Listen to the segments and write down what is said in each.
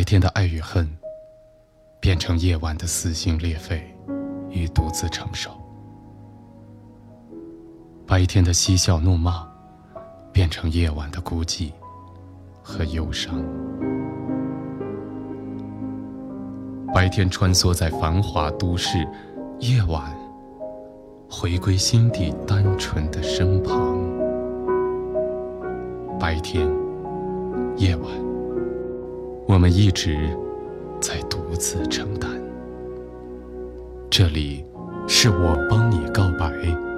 白天的爱与恨，变成夜晚的撕心裂肺与独自承受；白天的嬉笑怒骂，变成夜晚的孤寂和忧伤。白天穿梭在繁华都市，夜晚回归心底单纯的身旁。白天，夜晚。我们一直在独自承担。这里是我帮你告白。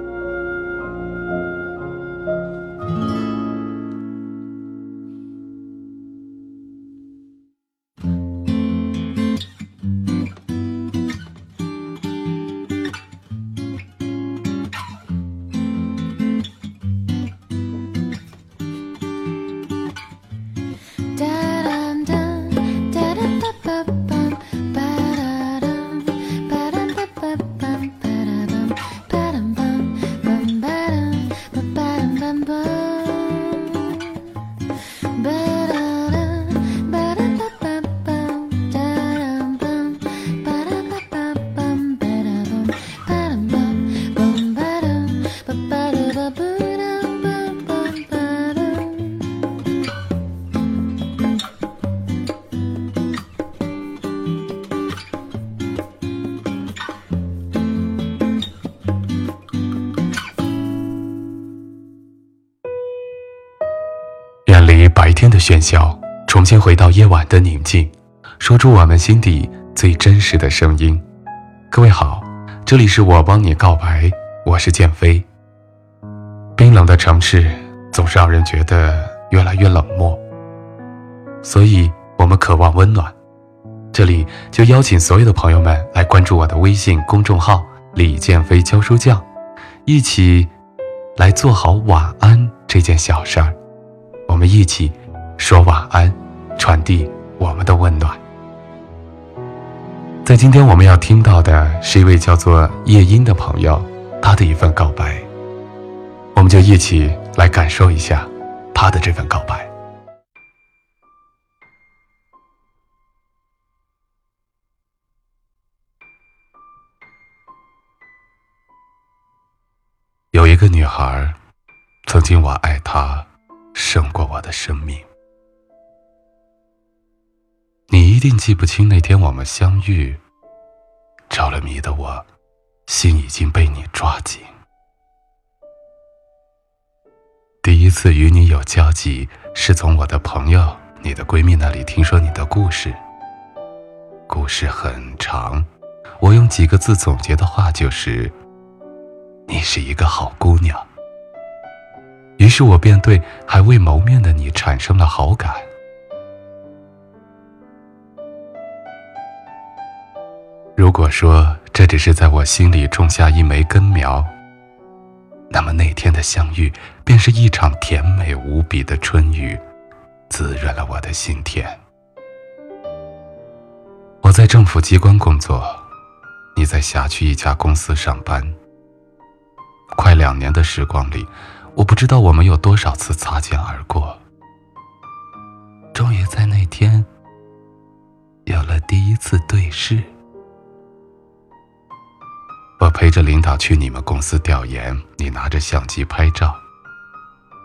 喧嚣，重新回到夜晚的宁静，说出我们心底最真实的声音。各位好，这里是我帮你告白，我是剑飞。冰冷的城市总是让人觉得越来越冷漠，所以我们渴望温暖。这里就邀请所有的朋友们来关注我的微信公众号“李剑飞教书匠”，一起来做好晚安这件小事儿。我们一起说晚安，传递我们的温暖。在今天我们要听到的是一位叫做夜莺的朋友，他的一份告白。我们就一起来感受一下他的这份告白。有一个女孩，曾经我爱她。胜过我的生命，一定记不清那天我们相遇。着了迷的我，心已经被你抓紧。第一次与你有交集，是从我的朋友、你的闺蜜那里听说你的故事。故事很长，我用几个字总结的话就是：你是一个好姑娘。于是我便对还未谋面的你产生了好感。如果说这只是在我心里种下一枚根苗，那么那天的相遇便是一场甜美无比的春雨，滋润了我的心田。我在政府机关工作，你在辖区一家公司上班。快两年的时光里。我不知道我们有多少次擦肩而过，终于在那天有了第一次对视。我陪着领导去你们公司调研，你拿着相机拍照，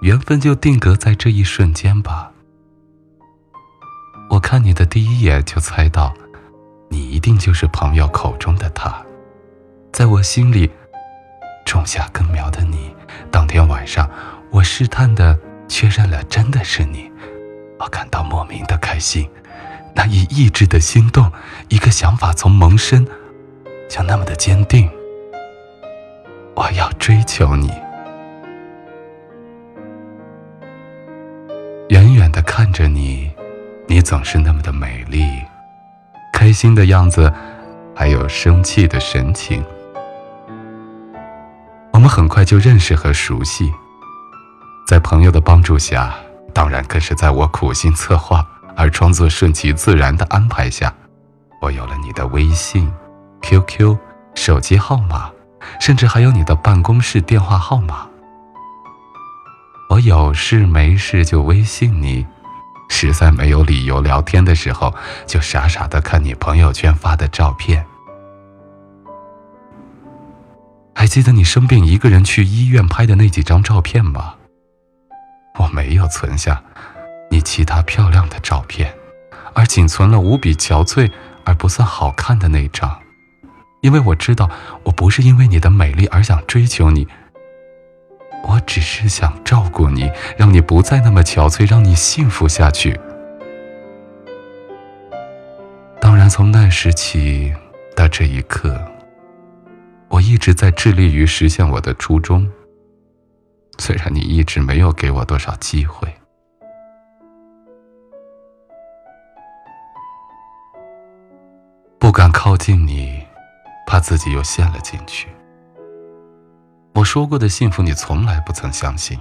缘分就定格在这一瞬间吧。我看你的第一眼就猜到，你一定就是朋友口中的他，在我心里种下根苗的你。当天晚上，我试探的确认了，真的是你，我感到莫名的开心，难以抑制的心动，一个想法从萌生，就那么的坚定。我要追求你。远远的看着你，你总是那么的美丽，开心的样子，还有生气的神情。我们很快就认识和熟悉，在朋友的帮助下，当然更是在我苦心策划而装作顺其自然的安排下，我有了你的微信、QQ、手机号码，甚至还有你的办公室电话号码。我有事没事就微信你，实在没有理由聊天的时候，就傻傻的看你朋友圈发的照片。还记得你生病一个人去医院拍的那几张照片吗？我没有存下你其他漂亮的照片，而仅存了无比憔悴而不算好看的那张，因为我知道我不是因为你的美丽而想追求你。我只是想照顾你，让你不再那么憔悴，让你幸福下去。当然，从那时起到这一刻，我一直在致力于实现我的初衷。虽然你一直没有给我多少机会，不敢靠近你，怕自己又陷了进去。我说过的幸福，你从来不曾相信。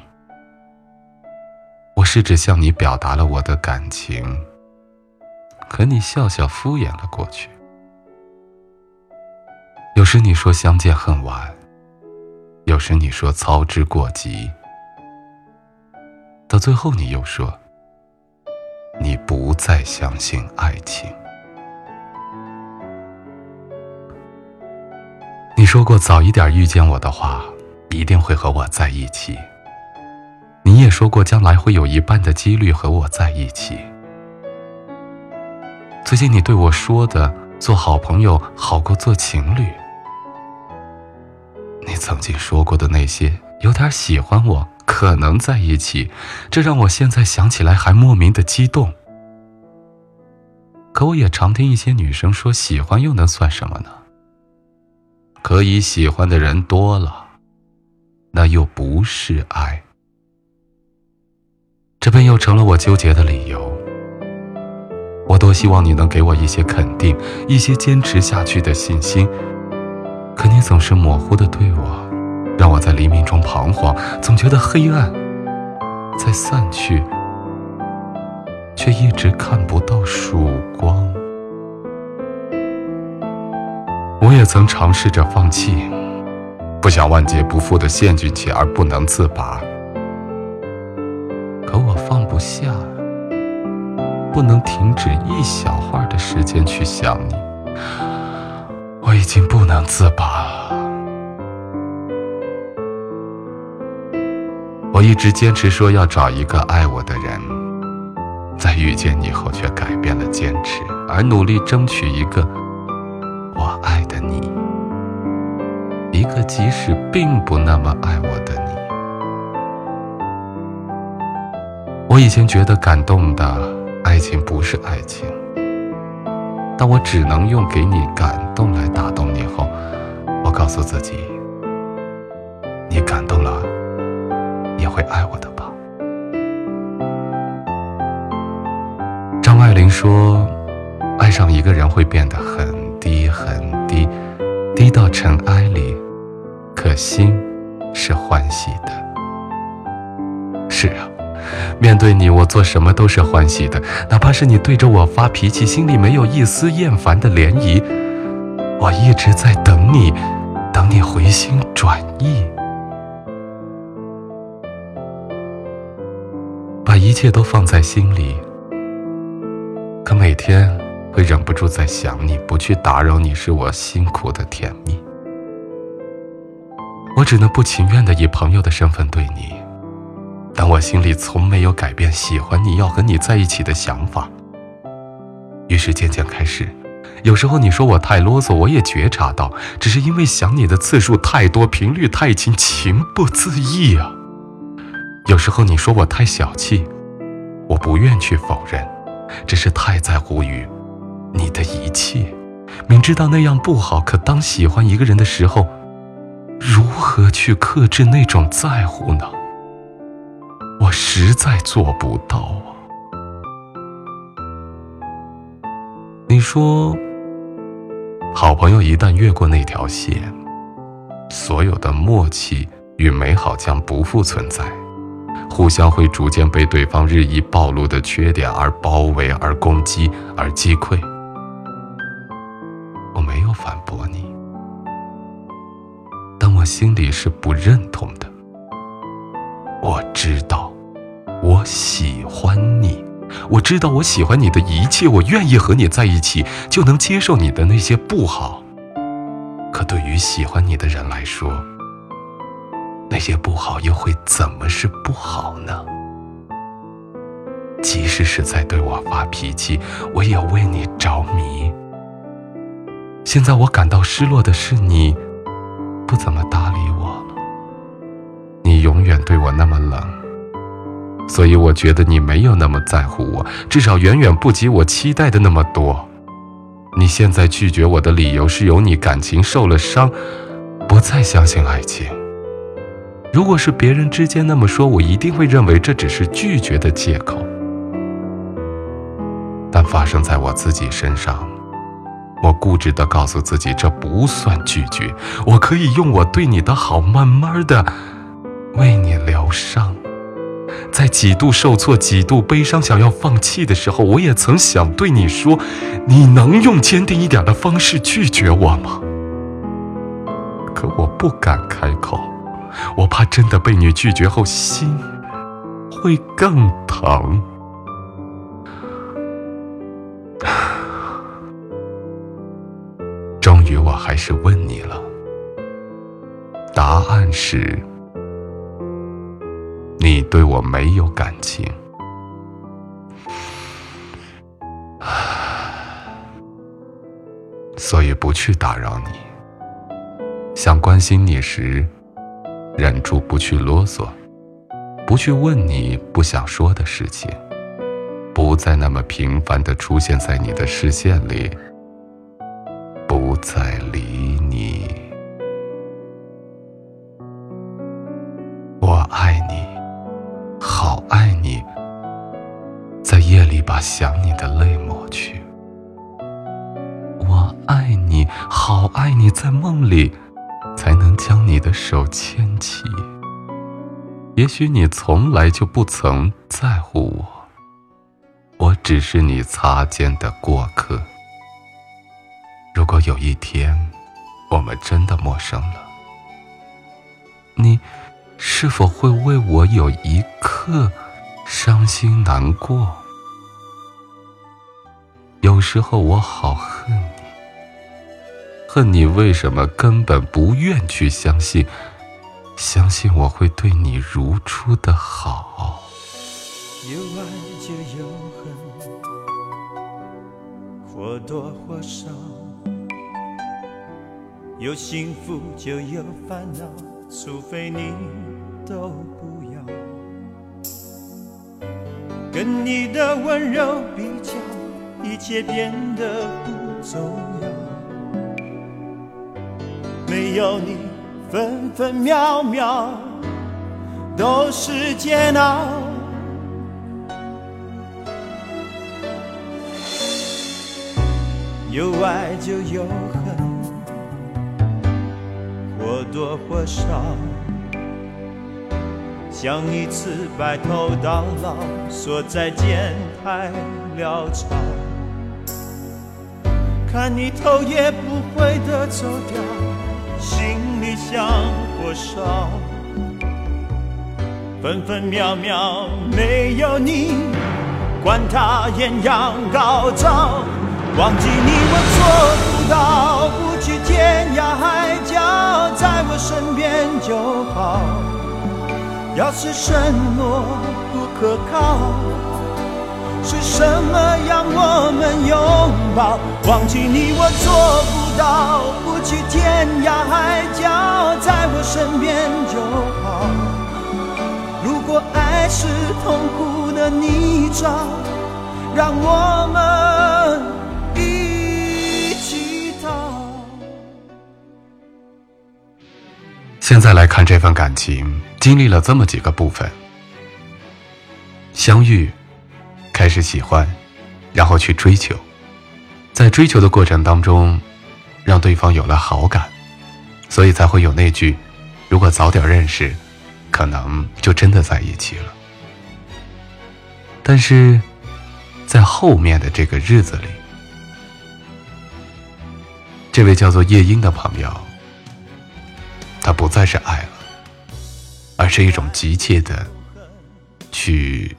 我试着向你表达了我的感情，可你笑笑敷衍了过去。有时你说相见恨晚，有时你说操之过急，到最后你又说你不再相信爱情。你说过早一点遇见我的话。一定会和我在一起。你也说过，将来会有一半的几率和我在一起。最近你对我说的“做好朋友好过做情侣”，你曾经说过的那些“有点喜欢我，可能在一起”，这让我现在想起来还莫名的激动。可我也常听一些女生说，喜欢又能算什么呢？可以喜欢的人多了。那又不是爱，这便又成了我纠结的理由。我多希望你能给我一些肯定，一些坚持下去的信心，可你总是模糊的对我，让我在黎明中彷徨，总觉得黑暗在散去，却一直看不到曙光。我也曾尝试着放弃。不想万劫不复的陷进去而不能自拔，可我放不下，不能停止一小会儿的时间去想你。我已经不能自拔。我一直坚持说要找一个爱我的人，在遇见你后却改变了坚持，而努力争取一个个即使并不那么爱我的你，我以前觉得感动的爱情不是爱情，当我只能用给你感动来打动你后，我告诉自己，你感动了也会爱我的吧。张爱玲说，爱上一个人会变得很低很低，低到尘埃里。可心是欢喜的。是啊，面对你，我做什么都是欢喜的，哪怕是你对着我发脾气，心里没有一丝厌烦的涟漪。我一直在等你，等你回心转意，把一切都放在心里。可每天会忍不住在想你，不去打扰你，是我辛苦的甜蜜。我只能不情愿的以朋友的身份对你，但我心里从没有改变喜欢你要和你在一起的想法。于是渐渐开始，有时候你说我太啰嗦，我也觉察到，只是因为想你的次数太多，频率太轻，情不自抑啊。有时候你说我太小气，我不愿去否认，只是太在乎于你的一切，明知道那样不好，可当喜欢一个人的时候。如何去克制那种在乎呢？我实在做不到啊！你说，好朋友一旦越过那条线，所有的默契与美好将不复存在，互相会逐渐被对方日益暴露的缺点而包围、而攻击、而击溃。我没有反驳你。心里是不认同的。我知道，我喜欢你，我知道我喜欢你的一切，我愿意和你在一起，就能接受你的那些不好。可对于喜欢你的人来说，那些不好又会怎么是不好呢？即使是在对我发脾气，我也为你着迷。现在我感到失落的是你，不怎么搭理我了。你永远对我那么冷，所以我觉得你没有那么在乎我，至少远远不及我期待的那么多。你现在拒绝我的理由是有你感情受了伤，不再相信爱情。如果是别人之间那么说，我一定会认为这只是拒绝的借口。但发生在我自己身上，我固执地告诉自己，这不算拒绝。我可以用我对你的好，慢慢的为你疗伤。在几度受挫、几度悲伤、想要放弃的时候，我也曾想对你说：“你能用坚定一点的方式拒绝我吗？”可我不敢开口，我怕真的被你拒绝后，心会更疼。是，你对我没有感情。所以不去打扰你。想关心你时，忍住不去啰嗦，不去问你不想说的事情。不再那么频繁的出现在你的视线里，不再理把想你的泪抹去。我爱你，好爱你，在梦里才能将你的手牵起。也许你从来就不曾在乎我。我只是你擦肩的过客。如果有一天，我们真的陌生了，你是否会为我有一刻伤心难过？有时候我好恨你，恨你为什么根本不愿去相信，相信我会对你如初的好。有爱就有恨，或多或少；有幸福就有烦恼，除非你都不要。跟你的温柔比较，一切变得不重要。没有你，分分秒秒都是煎熬。有爱就有恨，或多或少。想一次白头到老，说再见太潦草。看你头也不回的走掉，心里像火烧。分分秒秒没有你，管他艳阳高照。忘记你我做不到，不去天涯海角，在我身边就好。要是承诺不可靠，是什么让我们拥抱？忘记你我做不到，不去天涯海角，在我身边就好。如果爱是痛苦的泥沼，让我们一起逃。现在来看这份感情，经历了这么几个部分：相遇，开始喜欢，然后去追求，在追求的过程当中，让对方有了好感，所以才会有那句：“如果早点认识，可能就真的在一起了。”但是，在后面的这个日子里，这位叫做夜莺的朋友。他不再是爱了，而是一种急切的去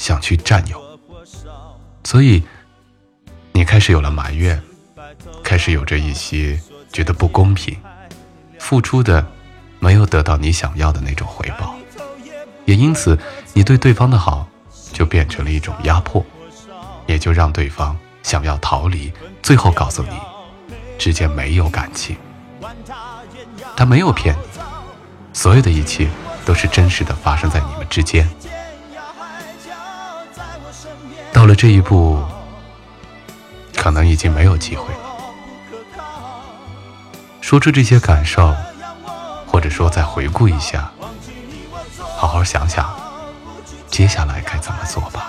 想去占有，所以你开始有了埋怨，开始有着一些觉得不公平，付出的没有得到你想要的那种回报，也因此你对对方的好就变成了一种压迫，也就让对方想要逃离，最后告诉你之间没有感情，他没有骗你，所有的一切都是真实的发生在你们之间。到了这一步，可能已经没有机会了。说出这些感受，或者说再回顾一下，好好想想，接下来该怎么做吧。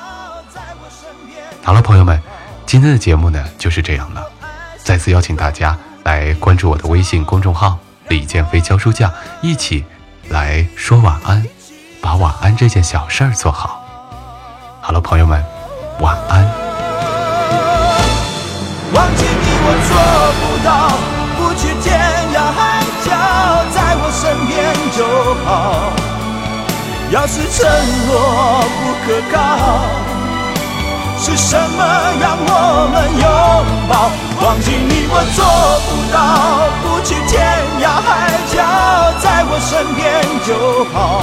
好了，朋友们，今天的节目呢就是这样了。再次邀请大家来关注我的微信公众号“李建飞教书匠”，一起来说晚安，把晚安这件小事儿做好。好了，朋友们。晚安，忘记你我做不到，不去天涯海角在我身边就好。要是承诺不可靠，是什么让我们拥抱？忘记你我做不到，不去天涯海角在我身边就好。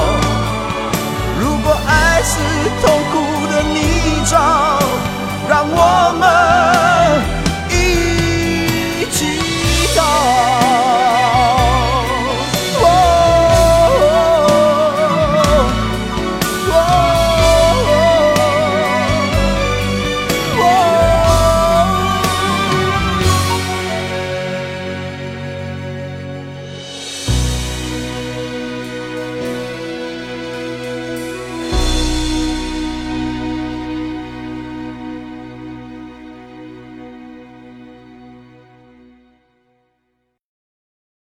如果爱是痛苦的你。让我们